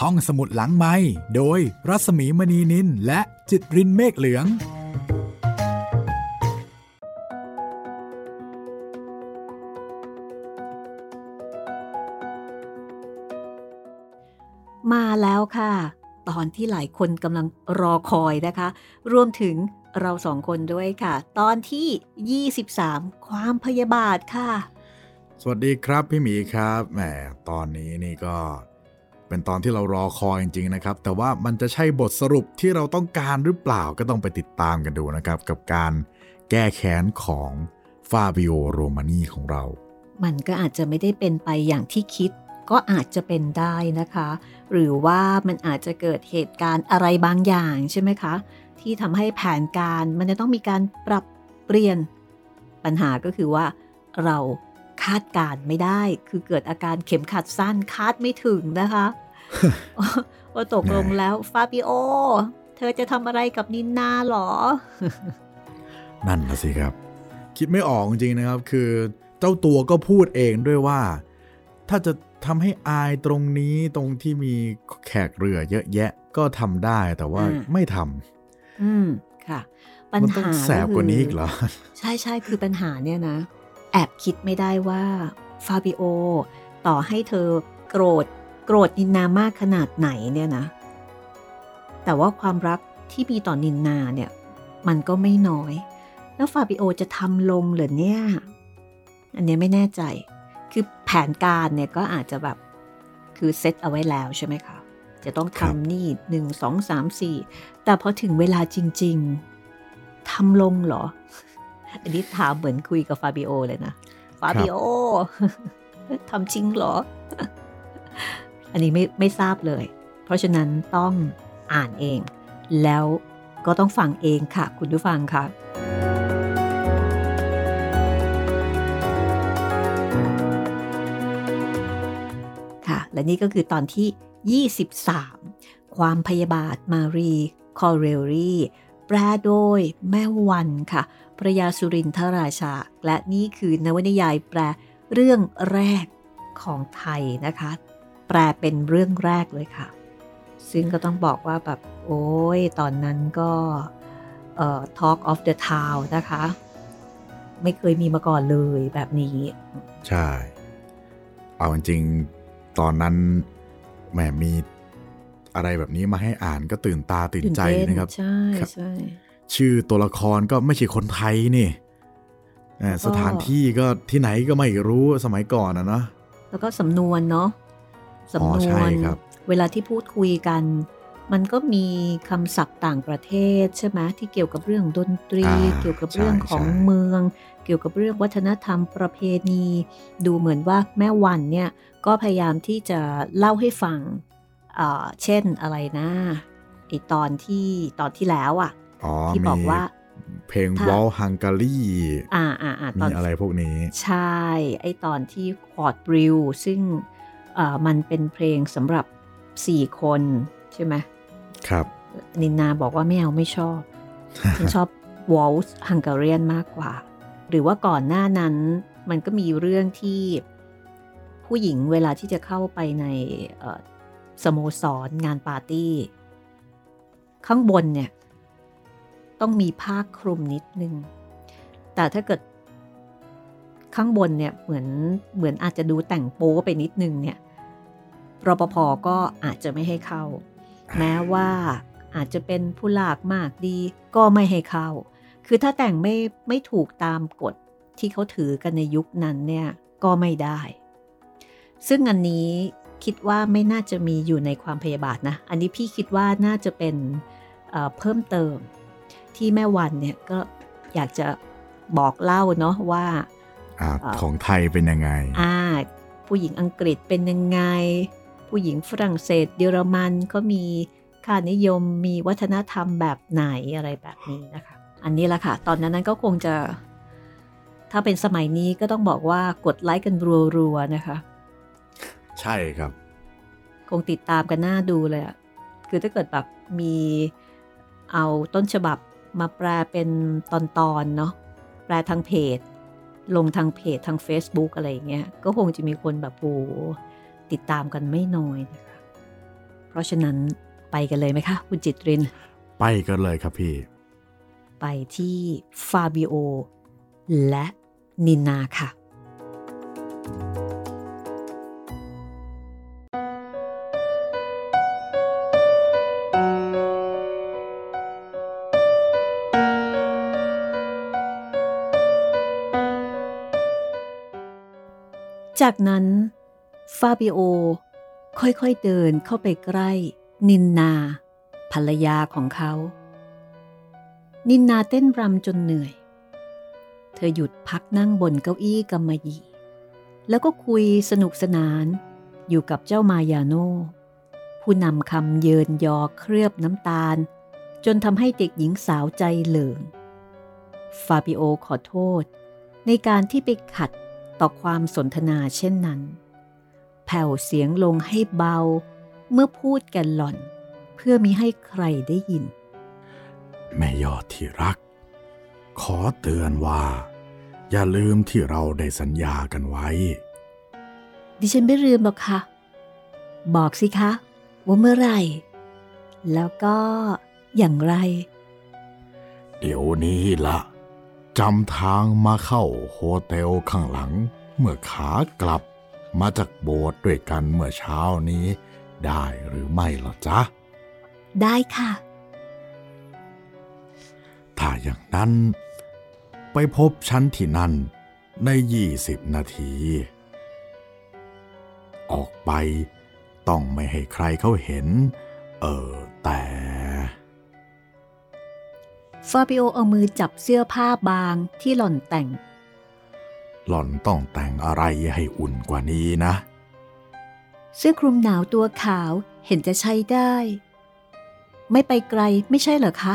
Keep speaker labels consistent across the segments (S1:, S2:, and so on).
S1: ห้องสมุดหลังไม้โดยรัสมีมณีนินและจิตรินเมฆเหลือง
S2: มาแล้วค่ะ ตอนที่หลายคนกำลังรอคอยนะคะ รวมถึงเราสองคนด้วยค่ะ ตอนที่ 23 ความพยาบาทค่ะ
S1: สวัสดีครับพี่หมีครับแหมตอนนี้นี่ก็ เป็นตอนที่เรารอคอยจริงๆนะครับ แต่ว่ามันจะใช่บทสรุปที่เราต้องการหรือเปล่าก็ต้องไปติดตามกันดูนะครับ กับการแก้แค้นของฟาบิโอโรมานีของเรา
S2: มันก็อาจจะไม่ได้เป็นไปอย่างที่คิด ก็อาจจะเป็นได้นะคะ หรือว่ามันอาจจะเกิดเหตุการณ์อะไรบางอย่างใช่ไหมคะ ที่ทำให้แผนการมันจะต้องมีการปรับเปลี่ยน ปัญหาก็คือว่าเราคาดการไม่ได้ คือเกิดอาการเข็มขัดสั้นคาดไม่ถึงนะคะ ว่าตกลงแล้วฟาบิโอ เธอจะทำอะไรกับนินนาหรอ
S1: นั่นนะสิครับ คิดไม่ออกจริงๆนะครับ คือเจ้าตัวก็พูดเองด้วยว่า ถ้าจะทำให้อายตรงนี้ตรงที่มีแขกเรือเยอะแยะก็ทำได้แต่ว่า
S2: อืม
S1: ไม่ท
S2: อืมค่ะ ปัญำ
S1: มันต้อง
S2: หา
S1: แสบกว่านี้อีกเหรอ
S2: ใช่ใช่คือปัญหาเนี่ยนะ แอบคิดไม่ได้ว่าฟาบิโอ ต่อให้เธอโกรธโก รธนินนามากขนาดไหนเนี่ยนะ แต่ว่าความรักที่มีต่อนินนาเนี่ย มันก็ไม่น้อย แล้วฟาบิโอจะทำลงเหรือเนี่ย อันเนี้ยไม่แน่ใจ คือแผนการเนี่ยก็อาจจะแบบคือเซตเอาไว้แล้วใช่ไหมคะจะต้องทำนี่หนึ่งสองสามสี่แต่พอถึงเวลาจริง ๆทำลงเหรอ อันนี้ถามเหมือนคุยกับฟาบิโอเลยนะ ฟาบิโอทำจริงเหรอ อันนี้ไม่ไม่ทราบเลย เพราะฉะนั้นต้องอ่านเอง แล้วก็ต้องฟังเองค่ะ คุณผู้ฟังค่ะค่ะ และนี่ก็คือตอนที่ 23 ความพยาบาทมารีคอเรลรีแปลโดยแม่วันค่ะพระยาสุรินทราชา และนี่คือนวนิยายแปลเรื่องแรกของไทยนะคะ แปลเป็นเรื่องแรกเลยค่ะ ซึ่งก็ต้องบอกว่าแบบโอ้ยตอนนั้นก็เอ่อ Talk of the Town นะคะ ไม่เคยมีมาก่อนเลยแบบนี้
S1: ใช่ เอาจริงๆตอนนั้นแหมมีอะไรแบบนี้มาให้อ่านก็ตื่นตาตื่นใจ
S2: ตื่เต้
S1: นะครับ
S2: ใช่
S1: ครับ
S2: ใช่
S1: ชื่อตัวละครก็ไม่ใช่คนไทยนี่เอ่อสถานที่ก็ที่ไหนก็ไม่รู้สมัยก่อนนะเนาะ
S2: แล้วก็สำนวนเนาะ
S1: อ๋
S2: สำ
S1: อนใช่
S2: วน
S1: ครับ
S2: เวลาที่พูดคุยกัน มันก็มีคำศัพท์ต่างประเทศใช่ไหมที่เกี่ยวกับเรื่องดนตรี
S1: อ่า
S2: เกี่ยวกับเรื่อง
S1: ใช่
S2: ของ
S1: ใช่
S2: เมือง เกี่ยวกับเรื่องวัฒนธรรมประเพณี ดูเหมือนว่าแม่วันเนี่ยก็พยายามที่จะเล่าให้ฟังอ่าเช่นอะไรนะไอตอนที่ตอนที่แล้วอะ
S1: อ๋อ
S2: ที่บอก
S1: มี
S2: ว่า
S1: เพลง
S2: ถ้า
S1: วอลฮังการี
S2: อ่าอ่าอ่าตอ
S1: มี
S2: น
S1: อะไรพวกนี้
S2: ใช่ ไอตอนที่ควอดบริวซึ่งเอ่อ มันเป็นเพลงสำหรับ4คนใช่ไหม
S1: ครับ
S2: นินนาบอกว่าไม่เอาไม่ชอบ ฉันชอบวอลส์ฮังการีนมากกว่า หรือว่าก่อนหน้านั้นมันก็มีเรื่องที่ผู้หญิงเวลาที่จะเข้าไปในเอ่อสโมสรงานปาร์ตี้ ข้างบนเนี่ย ต้องมีผ้าคลุมนิดนึง แต่ถ้าเกิด ข้างบนเนี่ยเหมือนเหมือนอาจจะดูแต่งโป๊ไปนิดนึงเนี่ยรปภก็อาจจะไม่ให้เข้า แม้ว่าอาจจะเป็นผู้หลากมากดีก็ไม่ให้เข้า คือถ้าแต่งไม่ไม่ถูกตามกฎที่เขาถือกันในยุคนั้นเนี่ยก็ไม่ได้ ซึ่งอันนี้คิดว่าไม่น่าจะมีอยู่ในความพยาบาทนะ อันนี้พี่คิดว่าน่าจะเป็นเอ่อเพิ่มเติมที่แม่วันเนี่ยก็อยากจะบอกเล่าเนาะว่า
S1: อ่า
S2: อ่า
S1: ของไทยเป็นยังไง
S2: อ่าผู้หญิงอังกฤษเป็นยังไง ผู้หญิงฝรั่งเศส เยอรมันเขามีค่านิยมมีวัฒนธรรมแบบไหนอะไรแบบนี้นะคะ อันนี้แหละค่ะ ตอนนั้นนั้นก็คงจะ ถ้าเป็นสมัยนี้ก็ต้องบอกว่ากดไลค์กันรัวๆนะคะ
S1: ใช่ครับ
S2: คงติดตามกันหน้าดูเลยอะคือถ้าเกิดแบบมีเอาต้นฉบับมาแปลเป็นตอนๆเนาะแปลทางเพจ ลงทางเพจทาง Facebook อะไรอย่างเงี้ย ก็คงจะมีคนแบบโอ้โหติดตามกันไม่น้อยนะคะ เพราะฉะนั้นไปกันเลยไหมคะ คุณจิตริน
S1: ไปกันเลยครับพี่
S2: ไปที่ฟาบิโอและนินนาค่ะ จากนั้น ฟาบิโอ ค่อยๆเดินเข้าไปใกล้นินนา ภรรยาของเขา นินนาเต้นรำจนเหนื่อย เธอหยุดพักนั่งบนเก้าอี้กำมะหยี่แล้วก็คุยสนุกสนานอยู่กับเจ้ามายาโนผู้นำคำเยินยอเคลือบน้ำตาล จนทำให้เด็กหญิงสาวใจเหลิงฟาบิโอขอโทษ ในการที่ไปขัด ต่อความสนทนาเช่นนั้น แผ่วเสียงลงให้เบาเมื่อพูดกันหล่อน เพื่อมิให้ใครได้ยิน
S1: แม่ยอดที่รัก ขอเตือนว่า อย่าลืมที่เราได้สัญญากันไว้
S2: ดิฉันไม่ลืมหรอกค่ะ บอกสิคะว่าเมื่อไหร่ แล้วก็อย่างไร
S1: เดี๋ยวนี้ละ จำทางมาเข้าโฮเทลข้างหลัง เมื่อขากลับมาจากโบสถ์ด้วยกันเมื่อเช้านี้ ได้หรือไม่ล่ะจ๊ะ
S2: ได้ค่ะ
S1: ถ้าอย่างนั้น ไปพบฉันที่นั่นในยี่สิบนาที ออกไปต้องไม่ให้ใครเขาเห็น เออแต่
S2: ฟาบิโอเอามือจับเสื้อผ้าบางที่หล่อนแต่ง
S1: หล่อนต้องแต่งอะไรให้อุ่นกว่านี้นะ
S2: เสื้อคลุมหนาวตัวขาวเห็นจะใช้ได้ ไม่ไปไกลไม่ใช่เหรอคะ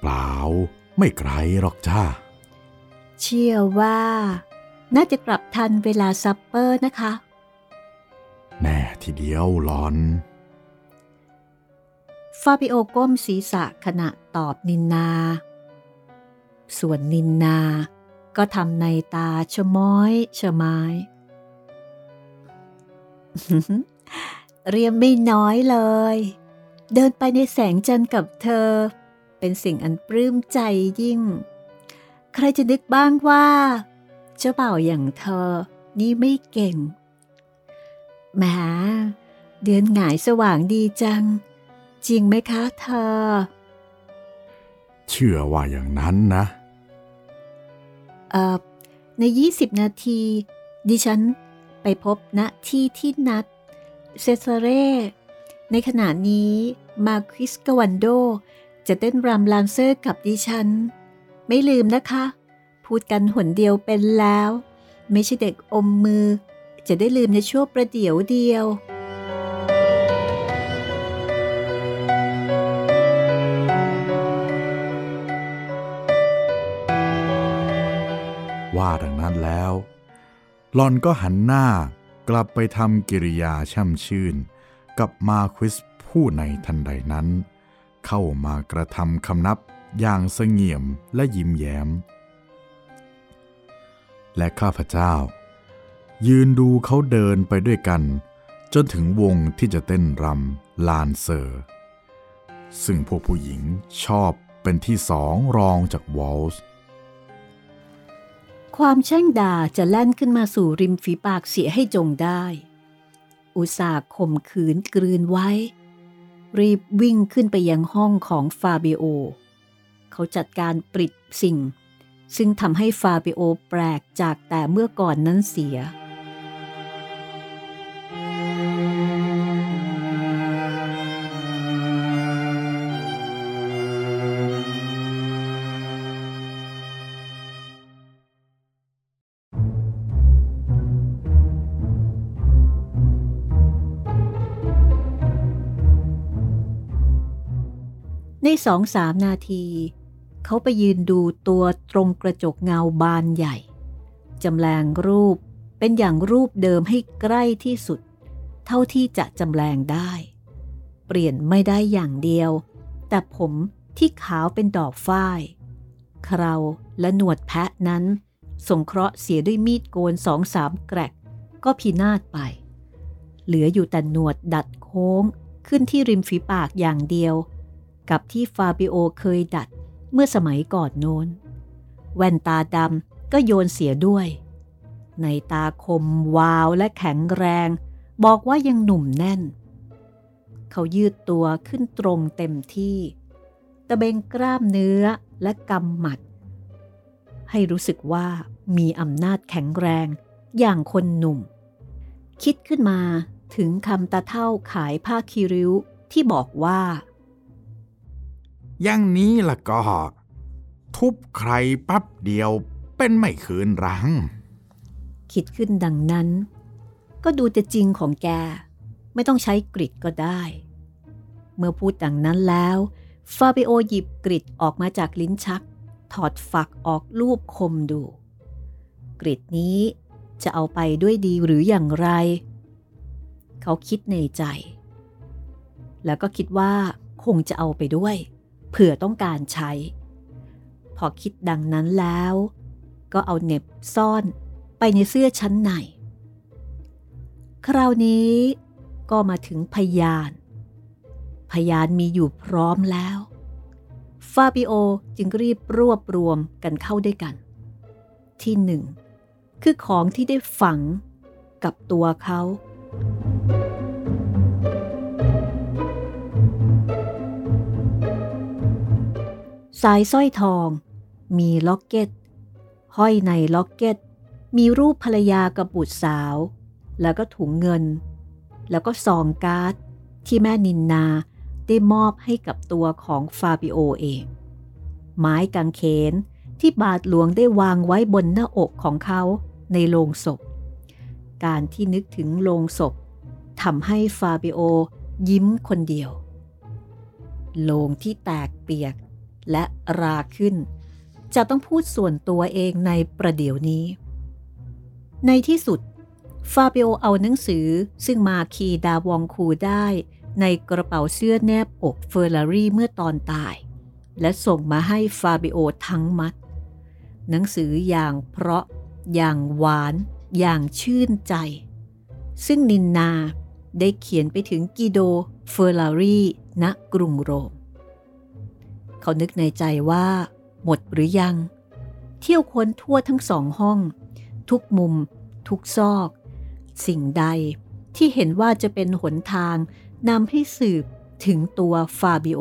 S1: เปล่า ไม่ไกลหรอกจ้า
S2: เชื่อว่า น่าจะกลับทันเวลา supper นะคะ
S1: แน่ทีเดียวหล่อน
S2: ฟาบิโอก้มศีรษะขณะตอบนินนา ส่วนนินนาก็ทำนัยน์ตาชม้อยชม้ายเรียมไม่น้อยเลยย เดินไปในแสงจันทร์กับเธอ เป็นสิ่งอันปลื้มใจยิ่ง ใครจะนึกบ้างว่า เจ้าเบ่าวอย่างเธอนี่ไม่เก่งแหมเดือนหงายสว่างดีจัง จริงไหมคะเธอ
S1: เชื่อว่าอย่างนั้นนะ
S2: เอ่อใน 20 นาที ดิฉันไปพบณที่ที่นัด เซซาเร่ ในขณะนี้มาควิสกวันโด จะเต้นรำลานเซอร์กับดิฉัน ไม่ลืมนะคะ พูดกันหนเดียวเป็นแล้ว ไม่ใช่เด็กอมมือ จะได้ลืมในชั่วประเดี๋ยวเดียว
S1: ว่าดังนั้นแล้วหลอนก็หันหน้ากลับไปทำกิริยาช่ำชื่น กับมาควิสผู้ในทันใดนั้น เข้ามากระทำคำนับอย่างเสงี่ยมและยิ้มแย้ม และข้าพเจ้า ยืนดูเขาเดินไปด้วยกัน จนถึงวงที่จะเต้นรำลานเซอร์ ซึ่งพวกผู้หญิงชอบเป็นที่สองรองจากวอลส์
S2: ความแช่งด่าจะแล่นขึ้นมาสู่ริมฝีปากเสียให้จงได้ อุตสาห์ข่มขืนกลืนไว้ รีบวิ่งขึ้นไปยังห้องของฟาเบโอ เขาจัดการปริดสิ่ง ซึ่งทำให้ฟาเบโอแปลกจากแต่เมื่อก่อนนั้นเสีย ในสองสามนาที เขาไปยืนดูตัวตรงกระจกเงาบานใหญ่ จำแรงรูปเป็นอย่างรูปเดิมให้ใกล้ที่สุด เท่าที่จะจำแรงได้ เปลี่ยนไม่ได้อย่างเดียว แต่ผมที่ขาวเป็นดอกฝ้ายเคราและหนวดแพะนั้น สงเคราะห์เสียด้วยมีดโกนสองสามแกรก ก็พินาศไป เหลืออยู่แต่หนวดดัดโค้งขึ้นที่ริมฝีปากอย่างเดียว กับที่ฟาบิโอเคยดัดเมื่อสมัยก่อนโน้น แว่นตาดำก็โยนเสียด้วย ในตาคมวาวและแข็งแรง บอกว่ายังหนุ่มแน่น เขายืดตัวขึ้นตรงเต็มที่ ตะเบงกล้ามเนื้อและกำหมัด ให้รู้สึกว่ามีอำนาจแข็งแรงอย่างคนหนุ่ม คิดขึ้นมาถึงคำตาเท่าขายผ้าคีริ้วที่บอกว่า
S1: อย่างนี้ล่ะก็ ทุบใครปั๊บเดียวเป็นไม่คืนรัง
S2: คิดขึ้นดังนั้น ก็ดูแต่จริงของแก ไม่ต้องใช้กริดก็ได้ เมื่อพูดดังนั้นแล้วฟาบิโอหยิบกริดออกมาจากลิ้นชัก ถอดฝักออกรูปคมดู กริดนี้จะเอาไปด้วยดีหรืออย่างไร เขาคิดในใจ แล้วก็คิดว่าคงจะเอาไปด้วย เผื่อต้องการใช้ พอคิดดังนั้นแล้ว ก็เอาเน็บซ่อนไปในเสื้อชั้นใน คราวนี้ก็มาถึงพยาน พยานมีอยู่พร้อมแล้ว ฟาบิโอจึงรีบรวบรวมกันเข้าด้วยกัน ที่หนึ่งคือของที่ได้ฝังกับตัวเขา สายสร้อยทอง มีล็อกเก็ต ห้อยในล็อกเก็ต มีรูปภรรยากับบุตรสาว แล้วก็ถุงเงิน แล้วก็ซองการ์ดที่แม่นินนาได้มอบให้กับตัวของฟาบิโอเอง ไม้กางเขนที่บาทหลวงได้วางไว้บนหน้าอกของเขาในโลงศพ การที่นึกถึงโลงศพทำให้ฟาบิโอยิ้มคนเดียว โลงที่แตกเปียก และราขึ้น จะต้องพูดส่วนตัวเองในประเดี๋ยวนี้ ในที่สุด ฟาเบโอเอาหนังสือซึ่งมาคีดาวองคูได้ในกระเป๋าเสื้อแนบอกเฟอร์รารี่เมื่อตอนตาย และส่งมาให้ฟาเบโอทั้งมัด หนังสืออย่างเพราะ อย่างหวาน อย่างชื่นใจ ซึ่งนินนาได้เขียนไปถึงกิโดเฟอร์รารี่ณกรุงโรม เขานึกในใจว่า หมดหรือยัง เที่ยวค้นทั่วทั้งสองห้อง ทุกมุม ทุกซอก สิ่งใดที่เห็นว่าจะเป็นหนทางนำให้สืบถึงตัวฟาบิโอ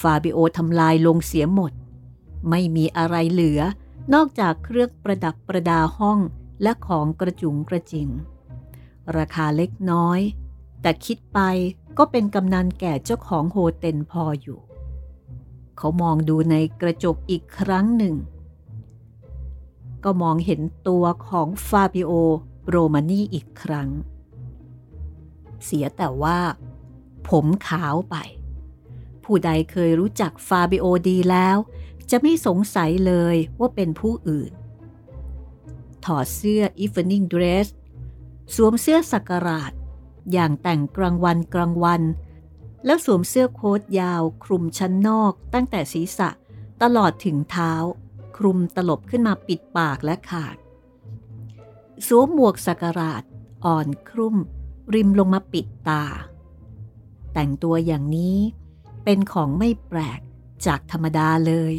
S2: ฟาบิโอทำลายลงเสียหมด ไม่มีอะไรเหลือนอกจากเครื่องประดับประดาห้องและของกระจุงกระจิง ราคาเล็กน้อย แต่คิดไปก็เป็นกำนันแก่เจ้าของ hotel พออยู่ เขามองดูในกระจกอีกครั้งหนึ่ง ก็มองเห็นตัวของฟาบิโอโรมานีอีกครั้ง เสียแต่ว่า ผมขาวไป ผู้ใดเคยรู้จักฟาบิโอดีแล้ว จะไม่สงสัยเลยว่าเป็นผู้อื่น ถอดเสื้อ evening dress สวมเสื้อสักการาดอย่างแต่งกลางวันกลางวัน แล้วสวมเสื้อโค้ทยาวคลุมชั้นนอกตั้งแต่ศีรษะตลอดถึงเท้า คลุมตลบขึ้นมาปิดปากและขาด สวมหมวกสักการาดอ่อนครุ่ม ริมลงมาปิดตา แต่งตัวอย่างนี้เป็นของไม่แปลกจากธรรมดาเลย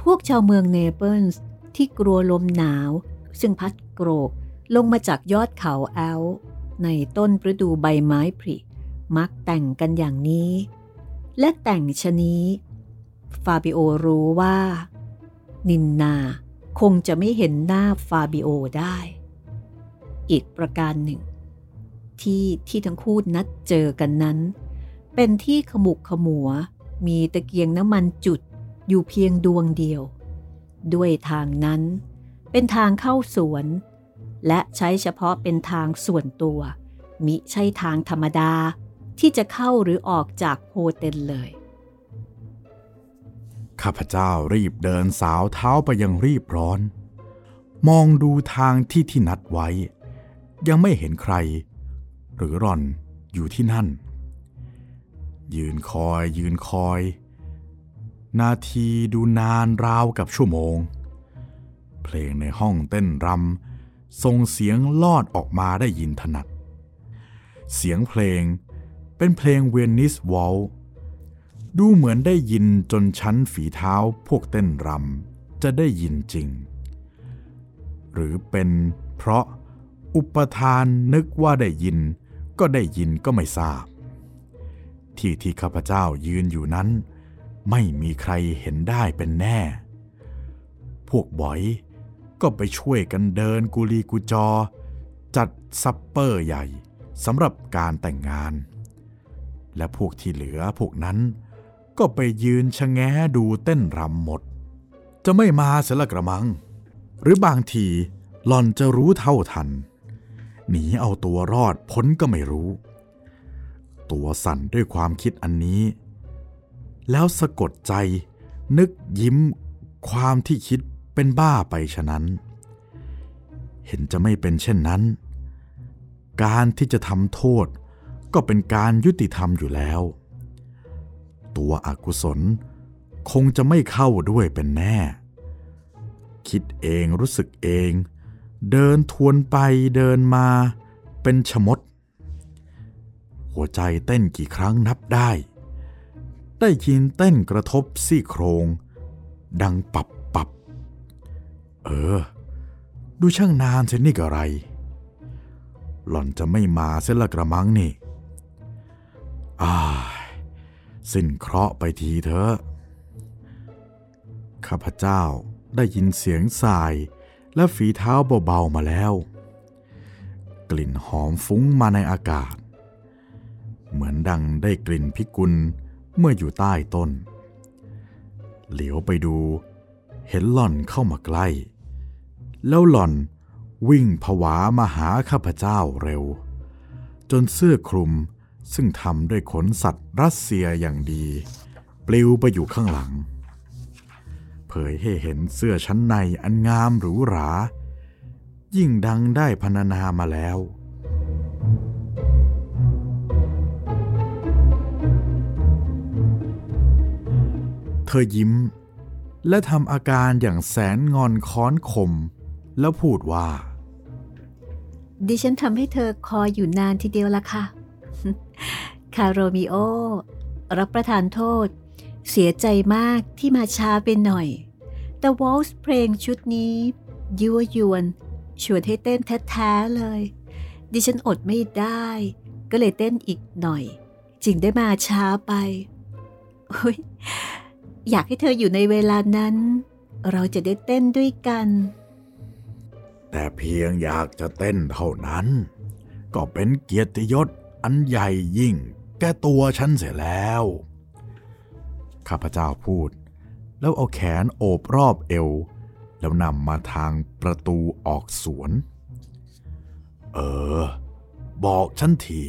S2: พวกชาวเมืองเนเปิลส์ ที่กลัวลมหนาว ซึ่งพัดโกรกลงมาจากยอดเขาแอลป์ในต้นฤดูใบไม้ผลิมักแต่งกันอย่างนี้ และแต่งฉะนี้ ฟาบิโอรู้ว่า นินนาคงจะไม่เห็นหน้าฟาบิโอได้ อีกประการหนึ่ง ที่ที่ทั้งคู่นัดเจอกันนั้น เป็นที่ขมุกขมัว มีตะเกียงน้ำมันจุดอยู่เพียงดวงเดียว ด้วยทางนั้น เป็นทางเข้าสวน และใช้เฉพาะเป็นทางส่วนตัว มิใช่ทางธรรมดาที่จะเข้าหรือออกจากโฮเทลเลย
S1: ข้าพเจ้ารีบเดินสาวเท้าไปยังรีบร้อน มองดูทางที่ที่นัดไว้ ยังไม่เห็นใคร หรือรอนอยู่ที่นั่น ยืนคอยยืนคอย นาทีดูนานราวกับชั่วโมง เพลงในห้องเต้นรำส่งเสียงลอดออกมาได้ยินถนัด เสียงเพลงเป็นเพลงเวนิสวอลดูเหมือนได้ยินจนชั้นฝีเท้าพวกเต้นรำจะได้ยินจริง หรือเป็นเพราะอุปทานนึกว่าได้ยิน ก็ได้ยินก็ไม่ทราบ ที่ที่ข้าพเจ้ายืนอยู่นั้น ไม่มีใครเห็นได้เป็นแน่ พวกบอยก็ไปช่วยกันเดินกุลีกุจอ จัดซัปเปอร์ใหญ่สำหรับการแต่งงาน และพวกที่เหลือพวกนั้นก็ไปยืนชะแงดูเต้นรำหมด จะไม่มาเสียละกระมัง หรือบางทีหล่อนจะรู้เท่าทัน หนีเอาตัวรอดพ้นก็ไม่รู้ ตัวสั่นด้วยความคิดอันนี้ แล้วสะกดใจ นึกยิ้มความที่คิดเป็นบ้าไปฉะนั้น เห็นจะไม่เป็นเช่นนั้น การที่จะทำโทษก็เป็นการยุติธรรมอยู่แล้ว ตัวอกุศลคงจะไม่เข้าด้วยเป็นแน่ คิดเองรู้สึกเอง เดินทวนไปเดินมาเป็นชมด หัวใจเต้นกี่ครั้งนับได้ ได้ยินเต้นกระทบซี่โครง ดังปับปับ เออ ดูช่างนานเสียนี่กะไร หล่อนจะไม่มาเส้นละกระมังนี่อ้าสิ้นเคราะห์ไปทีเถอะ ข้าพเจ้าได้ยินเสียงสายและฝีเท้าเบาๆมาแล้ว กลิ่นหอมฟุ้งมาในอากาศ เหมือนดังได้กลิ่นพิกุล เมื่ออยู่ใต้ต้น เหลียวไปดู เห็นหล่อนเข้ามาใกล้ แล้วหล่อนวิ่งผวามาหาข้าพเจ้าเร็ว จนเสื้อคลุมซึ่งทำด้วยขนสัตว์รัสเซียอย่างดี ปลิวไปอยู่ข้างหลัง เผยให้เห็นเสื้อชั้นในอันงามหรูหรา ยิ่งดังได้พรรณนามาแล้ว เธอยิ้ม และทำอาการอย่างแสนงอนค้อนคมแล้วพูดว่า
S2: ดิฉันทำให้เธอคอยอยู่นานทีเดียวละค่ะ คาโรมิโอ รับประทานโทษ เสียใจมากที่มาช้าไปหน่อย แต่วอลส์เพลงชุดนี้ ยั่วยวนชวนให้เต้นแท้ๆเลย ดิฉันอดไม่ได้ ก็เลยเต้นอีกหน่อย จึงได้มาช้าไปโอ้ย อยากให้เธออยู่ในเวลานั้น เราจะได้เต้นด้วยกัน
S1: แต่เพียงอยากจะเต้นเท่านั้น ก็เป็นเกียรติยศอันใหญ่ยิ่ง แก่ตัวฉันเสียแล้ว ข้าพเจ้าพูด แล้วเอาแขนโอบรอบเอว แล้วนำมาทางประตูออกสวน เออ บอกฉันที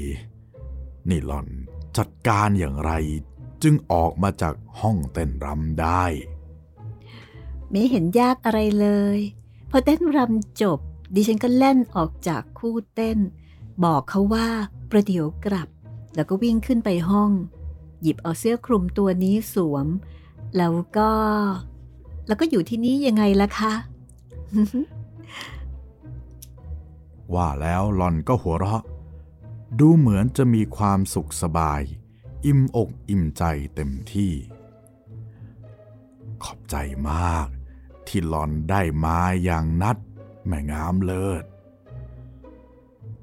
S1: นี่หล่อนจัดการอย่างไร จึงออกมาจากห้องเต้นรำได้
S2: ไม่เห็นยากอะไรเลย พอเต้นรำจบ ดิฉันก็แล่นออกจากคู่เต้น บอกเขาว่าประเดี๋ยวกลับ แล้วก็วิ่งขึ้นไปห้อง หยิบเอาเสื้อคลุมตัวนี้สวม แล้วก็ แล้วก็อยู่ที่นี่ยังไงล่ะคะ
S1: ว่าแล้วหล่อนก็หัวเราะ ดูเหมือนจะมีความสุขสบาย อิ่มอกอิ่มใจเต็มที่ ขอบใจมาก ที่หลอนได้มาอย่างนัดแม่งามเลิศ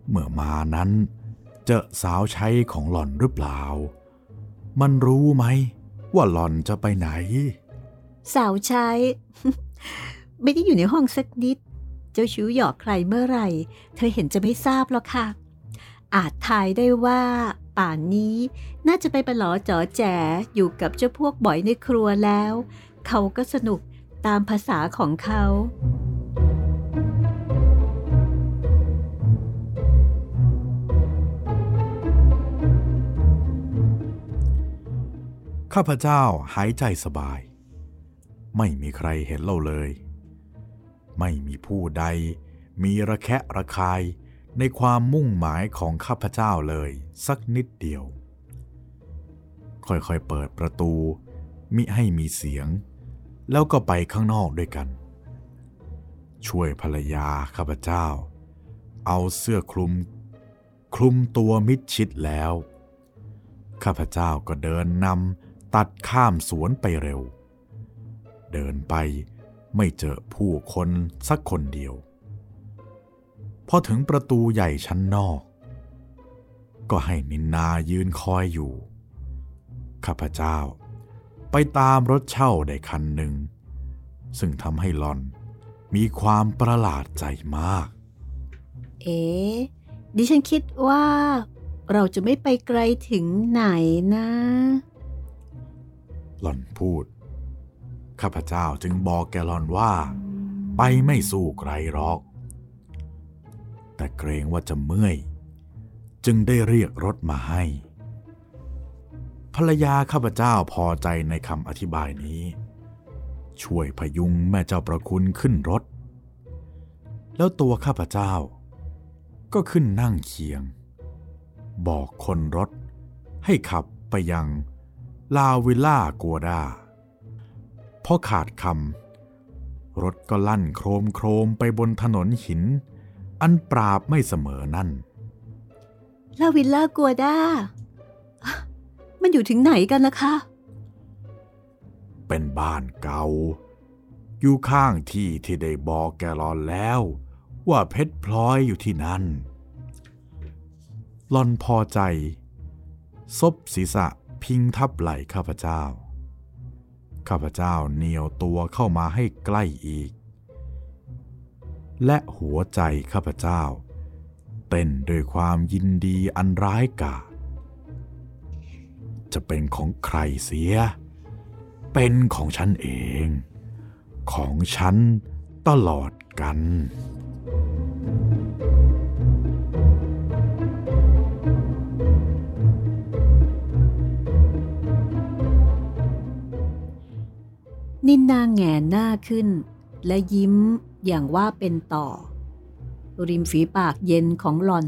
S1: เมื่อมานั้น เจอสาวใช้ของหล่อนหรือเปล่า มันรู้ไหม ว่าหล่อนจะไปไหน
S2: สาวใช้ ไม่ได้อยู่ในห้องสักนิด เจ้าชู้หยอกใครเมื่อไหร่ เธอเห็นจะไม่ทราบหรอกค่ะ อาจทายได้ว่า ป่านนี้ น่าจะไปประหลอจ๋อแจ๋อยู่กับเจ้าพวกบ่อยในครัวแล้ว เขาก็สนุกตามภาษาของเขา
S1: ข้าพเจ้าหายใจสบาย ไม่มีใครเห็นเราเลย ไม่มีผู้ใดมีระแคะระคาย ในความมุ่งหมายของข้าพเจ้าเลยสักนิดเดียว ค่อยๆเปิดประตู มิให้มีเสียง แล้วก็ไปข้างนอกด้วยกัน ช่วยภรรยาข้าพเจ้า เอาเสื้อคลุม คลุมตัวมิดชิดแล้ว ข้าพเจ้าก็เดินนำตัดข้ามสวนไปเร็ว เดินไปไม่เจอผู้คนสักคนเดียว พอถึงประตูใหญ่ชั้นนอก ก็ให้นินนายืนคอยอยู่ ข้าพเจ้า ไปตามรถเช่าได้คันหนึ่ง ซึ่งทำให้ลอนมีความประหลาดใจมาก
S2: เอ๋ดิฉันคิดว่า เราจะไม่ไปไกลถึงไหนนะ
S1: หลอนพูด ข้าพเจ้าจึงบอกแกลอนว่า ไปไม่สู้ไกลหรอก แต่เกรงว่าจะเมื่อย จึงได้เรียกรถมาให้ ภรรยาข้าพเจ้าพอใจในคำอธิบายนี้ ช่วยพยุงแม่เจ้าประคุณขึ้นรถ แล้วตัวข้าพเจ้า ก็ขึ้นนั่งเคียง บอกคนรถให้ขับไปยังลาวิล่ากัวดาพอขาดคำรถก็ลั่นโครมโครมไปบนถนนหิน อันปราบไม่เสมอนั่น
S2: ลาวิลล่ากัวด้า มันอยู่ถึงไหนกันล่ะคะ
S1: เป็นบ้านเก่า อยู่ข้างที่ที่ได้บอกแกลอนแล้ว ว่าเพชรพลอยอยู่ที่นั่นหลอนพอใจ ซบศีรษะพิงทับไหล่ข้าพเจ้า ข้าพเจ้าเหนียวตัวเข้ามาให้ใกล้อีก และหัวใจข้าพเจ้า เต้นด้วยความยินดีอันร้ายกาจจะเป็นของใครเสีย เป็นของฉันเอง ของฉันตลอดกัน
S2: นินนางแงนหน้าขึ้น และยิ้ม อย่างว่าเป็นต่อ ริมฝีปากเย็นของหล่อน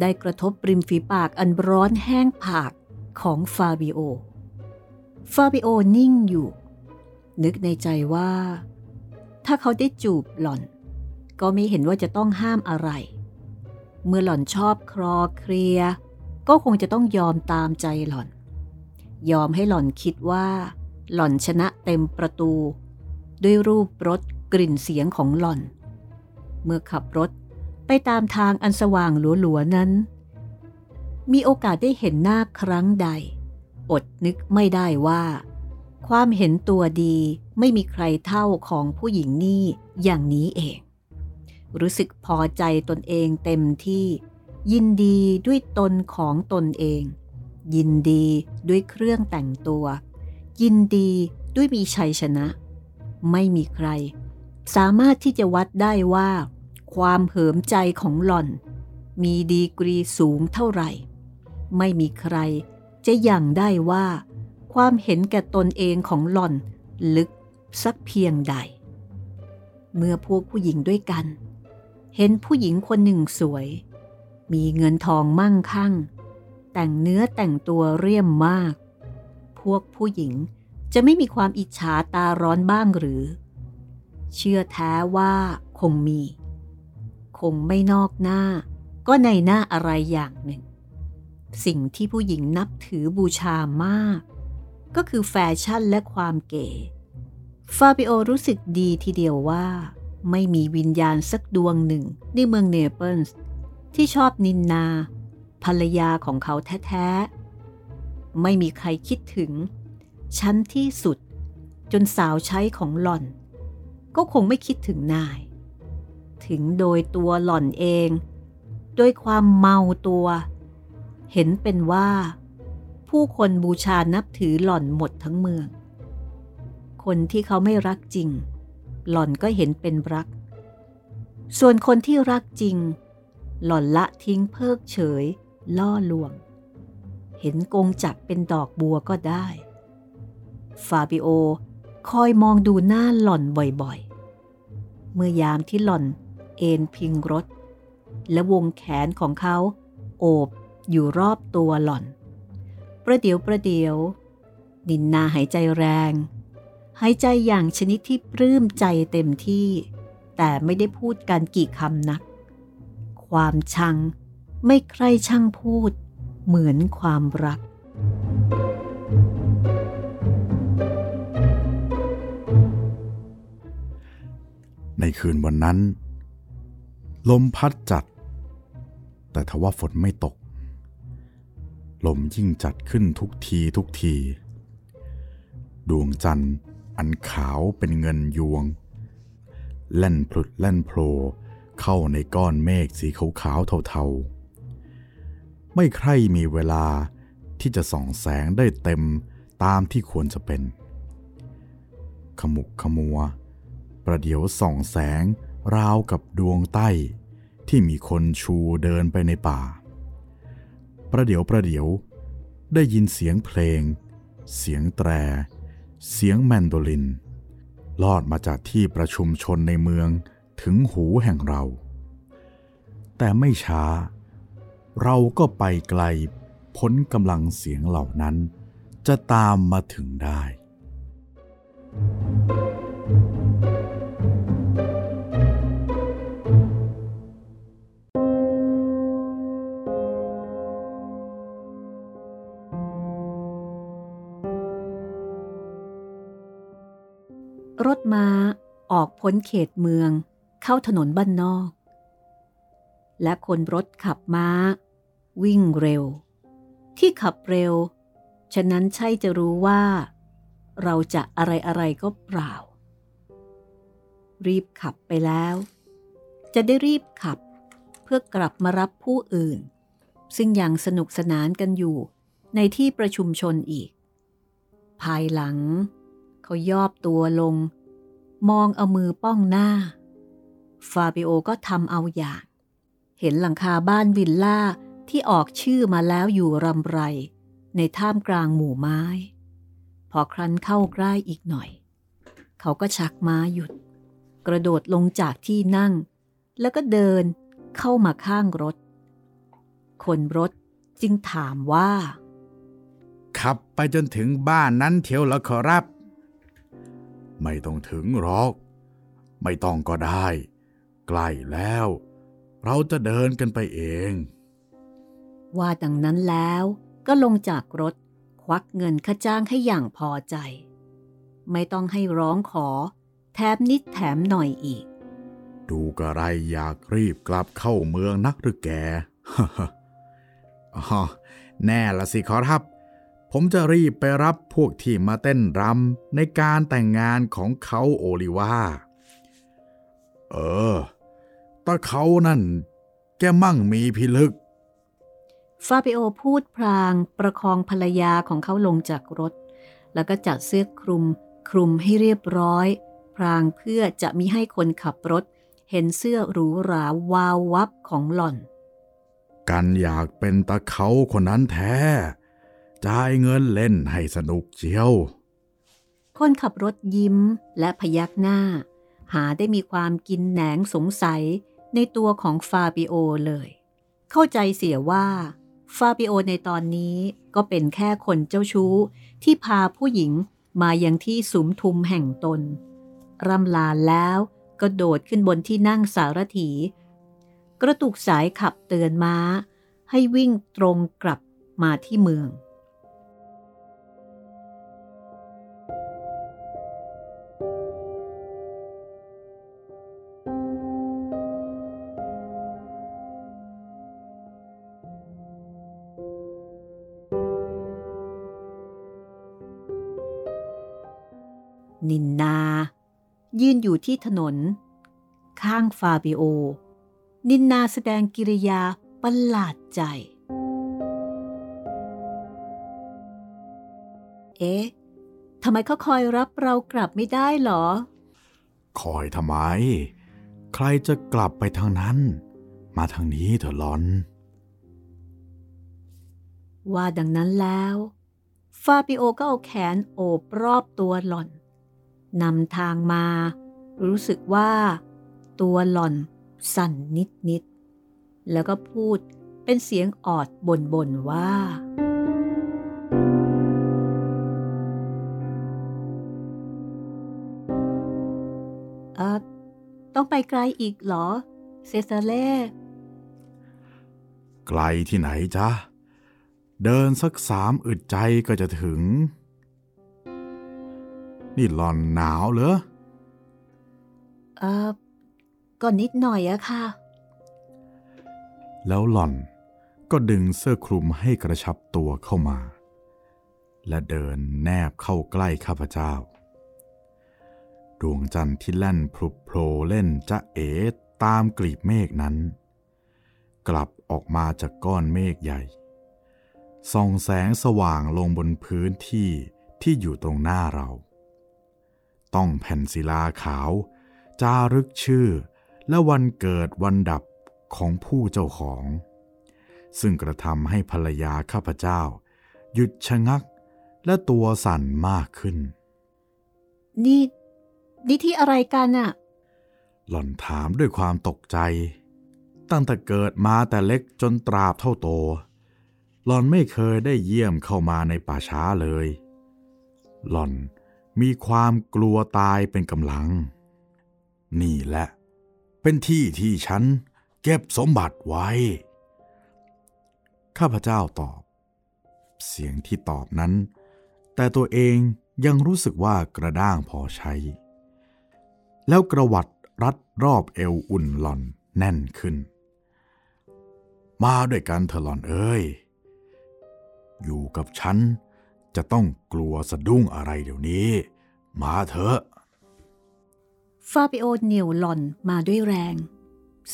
S2: ได้กระทบริมฝีปากอันร้อนแห้งผากของฟาบิโอ ฟาบิโอนิ่งอยู่ นึกในใจว่า ถ้าเขาได้จูบหล่อน ก็ไม่เห็นว่าจะต้องห้ามอะไร เมื่อหล่อนชอบคลอเคลีย ก็คงจะต้องยอมตามใจหล่อน ยอมให้หล่อนคิดว่า หล่อนชนะเต็มประตู ด้วยรูปรถ กลิ่นเสียงของหล่อน เมื่อขับรถไปตามทางอันสว่างหลัวๆนั้น มีโอกาสได้เห็นหน้าครั้งใด อดนึกไม่ได้ว่า ความเห็นตัวดีไม่มีใครเท่าของผู้หญิงนี่อย่างนี้เอง รู้สึกพอใจตนเองเต็มที่ยินดีด้วยตนของตนเอง ยินดีด้วยเครื่องแต่งตัว ยินดีด้วยมีชัยชนะ ไม่มีใคร สามารถที่จะวัดได้ว่า ความเหิมใจของหล่อน มีดีกรีสูงเท่าไหร่ ไม่มีใครจะยังได้ว่า ความเห็นแก่ตนเองของหล่อนลึกสักเพียงใด เมื่อพวกผู้หญิงด้วยกัน เห็นผู้หญิงคนหนึ่งสวย มีเงินทองมั่งคั่ง แต่งเนื้อแต่งตัวเรียมมาก พวกผู้หญิงจะไม่มีความอิจฉาตาร้อนบ้างหรือ เชื่อแท้ว่าคงมี คงไม่นอกหน้า ก็ในหน้าอะไรอย่างหนึ่ง สิ่งที่ผู้หญิงนับถือบูชามาก ก็คือแฟชั่นและความเก๋ฟาบิโอรู้สึกดีทีเดียวว่า ไม่มีวิญญาณสักดวงหนึ่งในเมืองเนเปิลส์ที่ชอบนินนา ภรรยาของเขาแท้ๆ ไม่มีใครคิดถึง ชั้นที่สุดจนสาวใช้ของหล่อน ก็คงไม่คิดถึงนาย ถึงโดยตัวหล่อนเองโดยความเมาตัว เห็นเป็นว่า ผู้คนบูชานับถือหล่อนหมดทั้งเมือง คนที่เขาไม่รักจริง หล่อนก็เห็นเป็นรัก ส่วนคนที่รักจริง หล่อนละทิ้งเพิกเฉย ล่อลวง เห็นกงจักรเป็นดอกบัวก็ได้ ฟาบิโอคอยมองดูหน้าหล่อนบ่อย เมื่อยามที่หล่อนเอนพิงรถ และวงแขนของเขา โอบอยู่รอบตัวหล่อน ประเดี๋ยวประเดี๋ยว นินนาหายใจแรง หายใจอย่างชนิดที่ปลื้มใจเต็มที่ แต่ไม่ได้พูดกันกี่คำนัก ความชังไม่ใครช่างพูด เหมือนความรัก
S1: คืนวันนั้น ลมพัดจัด แต่ทว่าฝนไม่ตก ลมยิ่งจัดขึ้นทุกทีทุกที ดวงจันทร์อันขาวเป็นเงินยวง แล่นพลุดแล่นโผล่เข้าในก้อนเมฆสีขาวๆเทาๆ ไม่ใครมีเวลาที่จะส่องแสงได้เต็มตามที่ควรจะเป็น ขมุกขมัว ประเดี๋ยวส่องแสงราวกับดวงใต้ ที่มีคนชูเดินไปในป่า ประเดี๋ยวประเดี๋ยว ได้ยินเสียงเพลง เสียงแตร เสียงแมนโดลิน ลอดมาจากที่ประชุมชนในเมืองถึงหูแห่งเรา แต่ไม่ช้า เราก็ไปไกลพ้นกำลังเสียงเหล่านั้น จะตามมาถึงได้
S2: รถม้าออกพ้นเขตเมือง เข้าถนนบ้านนอก และคนรถขับม้า วิ่งเร็ว ที่ขับเร็ว ฉะนั้นใช่จะรู้ว่า เราจะอะไรอะไรก็เปล่า รีบขับไปแล้ว จะได้รีบขับเพื่อกลับมารับผู้อื่น ซึ่งยังสนุกสนานกันอยู่ในที่ประชุมชนอีก ภายหลัง เขายอบตัวลง มองเอามือป้องหน้า ฟาบิโอก็ทำเอาอย่าง เห็นหลังคาบ้านวิลล่าที่ออกชื่อมาแล้วอยู่รำไร ในท่ามกลางหมู่ไม้ พอครั้นเข้าใกล้อีกหน่อย เขาก็ชักม้าหยุด กระโดดลงจากที่นั่ง แล้วก็เดินเข้ามาข้างรถ คนรถจึงถามว่า
S1: ขับไปจนถึงบ้านนั้นเทียวแล้วขอรับ ไม่ต้องถึงหรอก ไม่ต้องก็ได้ ใกล้แล้ว เราจะเดินกันไปเอง
S2: ว่าดังนั้นแล้วก็ลงจากรถควักเงินค่าจ้างให้อย่างพอใจ ไม่ต้องให้ร้องขอ แถมนิดแถมหน่อยอีก
S1: ดูกระไรอยากรีบกลับเข้าเมืองนักหรือแกอ๋อแน่ละสิขอรับ ผมจะรีบไปรับพวกที่มาเต้นรำในการแต่งงานของเขาโอลิวา เออแต่เขานั่นแกมั่งมีพิลึก
S2: ฟาบิโอพูดพลางประคองภรรยาของเขาลงจากรถ แล้วก็จัดเสื้อคลุมคลุมให้เรียบร้อยพรางเพื่อจะมิให้คนขับรถ เห็นเสื้อหรูหราวาววับของหล่อน
S1: กันอยากเป็นตะเขาคนนั้นแท้ จ่ายเงินเล่นให้สนุกเจียว
S2: คนขับรถยิ้มและพยักหน้า หาได้มีความกินแหนงสงสัยในตัวของฟาบิโอเลย เข้าใจเสียว่าฟาบิโอในตอนนี้ก็เป็นแค่คนเจ้าชู้ที่พาผู้หญิงมายังที่สุมทุมแห่งตน ร่ำลาแล้วก็โดดขึ้นบนที่นั่งสารถี กระตุกสายขับเตือนม้า ให้วิ่งตรงกลับมาที่เมือง นอยู่ที่ถนน ข้างฟาบิโอ นินนาแสดงกิริยาประหลาดใจ เอ๊ะทำไมเขาคอยรับเรากลับไม่ได้หรอ
S1: คอยทำไม ใครจะกลับไปทางนั้น มาทางนี้เถอะหลอน
S2: ว่าดังนั้นแล้ว ฟาบิโอก็เอาแขนโอบรอบตัวหล่อนนำทางมา รู้สึกว่า ตัวหล่อนสั่นนิดนิดแล้วก็พูดเป็นเสียงออดบนบนว่า เออต้องไปไกลอีกเหรอ เซซาเล่
S1: ไกลที่ไหนจ๊ะ เดินสักสามอึดใจก็จะถึง นี่หล่อนหนาวเหรอ
S2: ออก็นิดหน่อยอะค่ะ
S1: แล้วหล่อนก็ดึงเสื้อคลุมให้กระชับตัวเข้ามา และเดินแนบเข้าใกล้ข้าพเจ้า ดวงจันทร์ที่แล่นพลุโผล่เล่นจะเอ๋ตามกลีบเมฆนั้น กลับออกมาจากก้อนเมฆใหญ่ ส่องแสงสว่างลงบนพื้นที่ที่อยู่ตรงหน้าเรา ต้องแผ่นศิลาขาว จารึกชื่อ และวันเกิดวันดับของผู้เจ้าของ ซึ่งกระทำให้ภรรยาข้าพเจ้า หยุดชะงักและตัวสั่นมากขึ้น
S2: นี่ นี่ที่อะไรกันอะ
S1: หล่อนถามด้วยความตกใจ ตั้งแต่เกิดมาแต่เล็กจนตราบเท่าโต หล่อนไม่เคยได้เยี่ยมเข้ามาในป่าช้าเลย หล่อนมีความกลัวตายเป็นกำลัง นี่แหละ เป็นที่ที่ฉันเก็บสมบัติไว้ ข้าพเจ้าตอบ เสียงที่ตอบนั้น แต่ตัวเองยังรู้สึกว่ากระด้างพอใช้ แล้วกระวัดรัดรอบเอวอุ่นหล่อนแน่นขึ้น มาด้วยกันเถอหล่อนเอ้ย อยู่กับฉันจะต้องกลัวสะดุ้งอะไรเดี๋ยวนี้ มาเถอะ
S2: ฟาบิโอเหนียวหล่อนมาด้วยแรง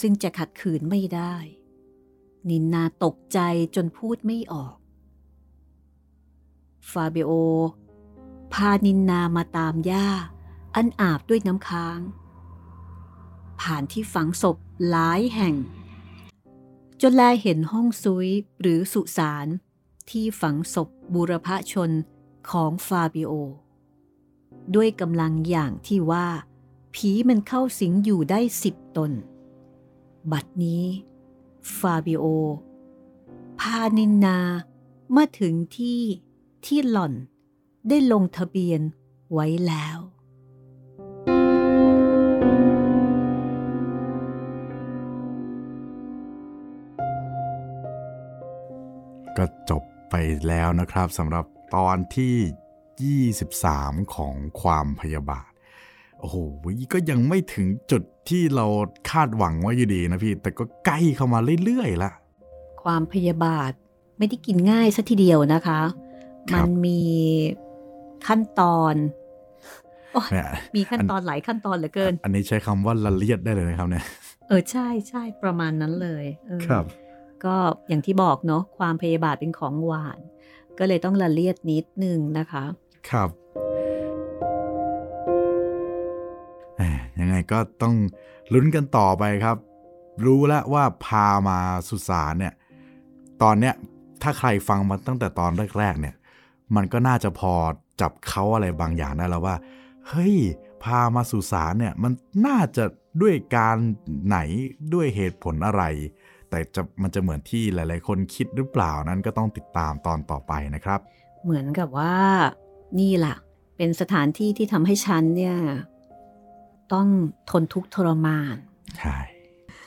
S2: ซึ่งจะขัดขืนไม่ได้ นินนาตกใจจนพูดไม่ออก ฟาบิโอ พานินนามาตามหญ้า อันอาบด้วยน้ำค้าง ผ่านที่ฝังศพหลายแห่ง จนแลเห็นห้องซุยหรือสุสานที่ฝังศพบูรพชนของฟาบิโอ ด้วยกำลังอย่างที่ว่า ผีมันเข้าสิงอยู่ได้สิบตน บัดนี้ ฟาบิโอ พานินนามาถึงที่ที่หล่อนได้ลงทะเบียนไว้แล้ว
S1: ก็จบไปแล้วนะครับสำหรับตอนที่ 23 ของความพยาบาท โอ้โหก็ยังไม่ถึงจุดที่เราคาดหวังไว้อยู่ดีนะพี่ แต่ก็ใกล้เข้ามาเรื่อยๆละ
S2: ความพยาบาทไม่ได้กินง่ายสัทีเดียวนะคะ
S1: ครั
S2: มั
S1: บ
S2: นมีขั้นตอนโอ๊ย
S1: เนี่ย
S2: มีขั้นตอนหลายขั้นตอนเหลือเกิน
S1: อันนี้ใช้คำว่าละเลียดได้เลยนะครับเนี่ย
S2: เออใช่ใช่ประมาณนั้นเลยเออ
S1: ครับ
S2: ก็อย่างที่บอกเนาะความพยาบาทเป็นของหวาน ก็เลยต้องละเลียดนิดนึงนะคะ
S1: ครับ ยังไงก็ต้องลุ้นกันต่อไปครับ รู้แล้วว่าพามาสุสานเนี่ย ตอนเนี้ยถ้าใครฟังมาตั้งแต่ตอนแรกๆเนี่ย มันก็น่าจะพอจับเขาอะไรบางอย่างได้แล้วว่า เฮ้ย พามาสุสานเนี่ย มันน่าจะด้วยการไหนด้วยเหตุผลอะไร แต่จะมันจะเหมือนที่หลายๆ คนคิดหรือเปล่านั้นก็ต้องติดตามตอนต่อไปนะครับ
S2: เหมือนกับว่า นี่ล่ะ เป็นสถานที่ที่ทำให้ฉันเนี่ย ต้องทนทุกข์ทรมาน
S1: ใช่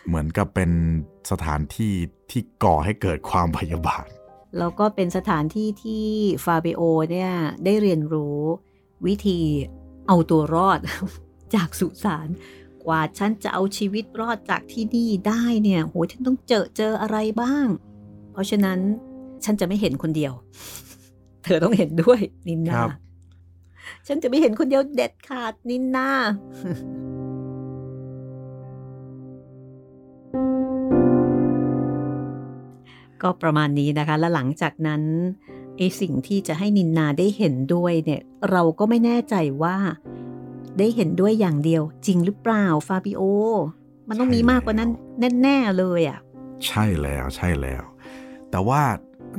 S1: เหมือนกับเป็นสถานที่ที่ก่อให้เกิดความพยาบาท
S2: แล้วก็เป็นสถานที่ที่ฟาเบโอเนี่ยได้เรียนรู้วิธีเอาตัวรอดจากสุสานกว่าฉันจะเอาชีวิตรอดจากที่นี่ได้เนี่ย โห ฉันต้องเจอเจออะไรบ้าง เพราะฉะนั้นฉันจะไม่เห็นคนเดียว เธอต้องเห็นด้วยนิน
S1: ค
S2: นา
S1: รับ
S2: ฉันจะไม่เห็นคนเดียวเด็ดขาดนินนาก็ประมาณนี้นะคะ และหลังจากนั้นไอสิ่งที่จะให้นินนาได้เห็นด้วยเนี่ย เราก็ไม่แน่ใจว่า ได้เห็นด้วยอย่างเดียวจริงหรือเปล่าฟาบิโอ มันต้องมีมากกว่านั้นแน่ๆเลยอะ
S1: ใช่แล้วใช่แล้ว แต่ว่า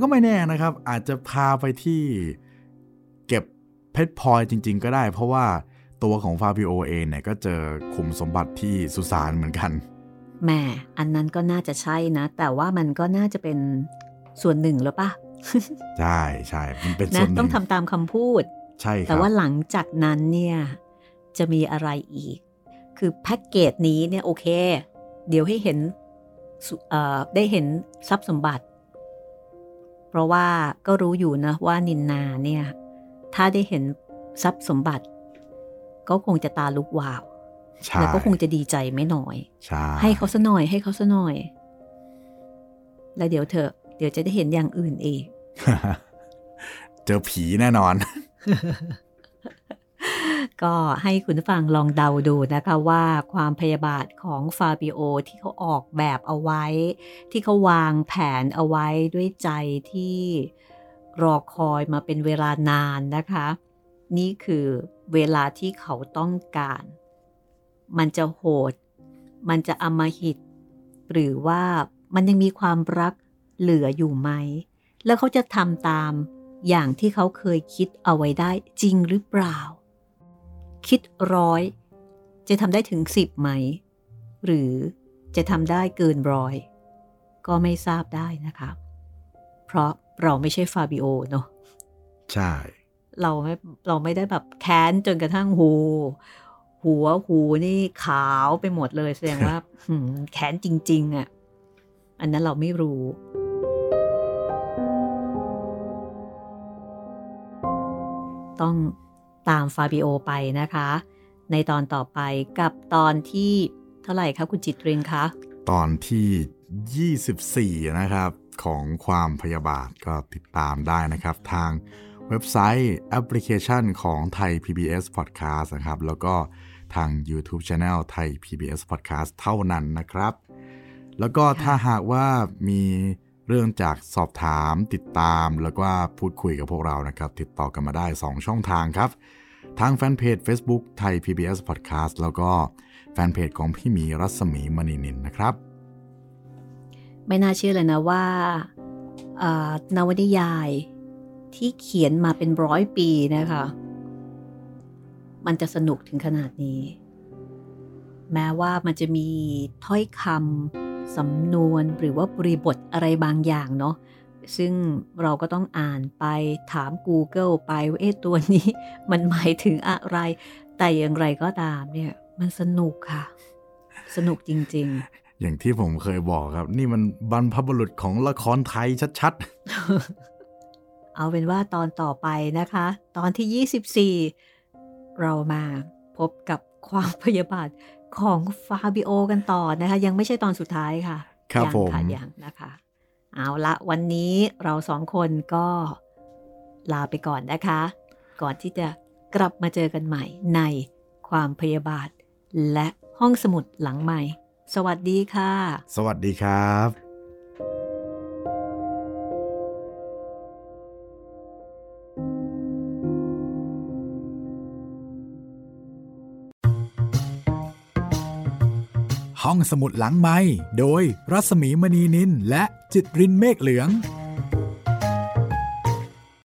S1: ก็ไม่แน่นะครับ อาจจะพาไปที่เก็บ เพชรพลอยจริง ๆ ก็ได้ เพราะว่าตัวของฟาบิโอเองเนี่ยก็เจอขุมสมบัติที่สุสานเหมือนกัน
S2: แหมอันนั้นก็น่าจะใช่นะ แต่ว่ามันก็น่าจะเป็นส่วนหนึ่งหรือปะ
S1: ใช่ใช่มันเป็น
S2: นะ
S1: ส่วนหนึ่ง
S2: ต้องทำตามคำพูด
S1: ใช่ค
S2: แต่
S1: รับ
S2: ว่าหลังจากนั้นเนี่ยจะมีอะไรอีก คือแพ็กเกจนี้เนี่ยโอเค เดี๋ยวให้เห็นได้เห็นทรัพย์สมบัติ เพราะว่าก็รู้อยู่นะว่านินนาเนี่ย ถ้าได้เห็นทรัพย์สมบัติ ก็คงจะตาลุกวาวแล้วก็คงจะดีใจไม่น้อยใให้เขาซะหน่อย ให้เขาซะหน่อย แล้วเดี๋ยวเธอเดี๋ยวจะได้เห็นอย่างอื่นเอง
S1: เจอผีแน่นอน
S2: ก็ให้คุณฟังลองเดาดูนะคะว่าความพยาบาทของฟาบิโอที่เขาออกแบบเอาไว้ ที่เขาวางแผนเอาไว้ด้วยใจที่ รอคอยมาเป็นเวลานานนะคะ นี่คือเวลาที่เขาต้องการ มันจะโหด มันจะอมหิต หรือว่ามันยังมีความรักเหลืออยู่ไหม แล้วเขาจะทำตามอย่างที่เขาเคยคิดเอาไว้ได้จริงหรือเปล่า คิดร้อย จะทำได้ถึงสิบไหม หรือจะทำได้เกินร้อย ก็ไม่ทราบได้นะคะ เพราะเราไม่ใช่ฟาบิโอเนาะ
S1: ใช่
S2: เราไม่เราไม่ได้แบบแค้นจนกระทั่งหูหัวหูนี่ขาวไปหมดเลยแสดงว่าแค้นจริง ๆอะ่ะ อันนั้นเราไม่รู้ ต้องตามฟาบิโอไปนะคะ ในตอนต่อไปกับตอนที่เท่าไหร่คะคุณจิตเริงคะ
S1: ตอนที่ 24 นะครับ ของความพยาบาทก็ติดตามได้นะครับ ทางเว็บไซต์แอปพลิเคชันของไทย PBS Podcast นะครับ แล้วก็ทาง YouTube Channel ไทย PBS Podcast เท่านั้นนะครับ แล้วก็ถ้าหากว่ามีเรื่องจากสอบถามติดตามแล้วก็พูดคุยกับพวกเรานะครับ ติดต่อกันมาได้ 2 ช่องทางครับ ทางแฟนเพจ Facebook ไทย PBS Podcast แล้วก็แฟนเพจของพี่หมีรัศมีมณีนินนะครับ
S2: ไม่น่าเชื่อเลยนะว่านวนิยายที่เขียนมาเป็นร้อยปีนะคะ มันจะสนุกถึงขนาดนี้ แม้ว่ามันจะมีถ้อยคำสำนวนหรือว่าบริบทอะไรบางอย่างเนาะซึ่งเราก็ต้องอ่านไปถาม Google ไปว่าเอ๊ะตัวนี้มันหมายถึงอะไร แต่อย่างไรก็ตามเนี่ย มันสนุกค่ะ สนุกจริง
S1: อย่างที่ผมเคยบอกครับ นี่มันบรรพบุรุษของละครไทยชัด
S2: ๆ เอาเป็นว่าตอนต่อไปนะคะ ตอนที่ 24 เรามาพบกับความพยาบาทของฟาบิโอกันต่อนะคะ ยังไม่ใช่ตอนสุดท้ายค่ะ
S1: ครับผม
S2: ค่ะยังนะคะ เอาละวันนี้เราสองคนก็ลาไปก่อนนะคะ ก่อนที่จะกลับมาเจอกันใหม่ในความพยาบาท และห้องสมุดหลังใหม่ สวัสดีค่ะ
S1: สวัสดีครับห้องสมุดหลังไม้โดยรัสมีมณีนินและจิตรินเมฆเหลือง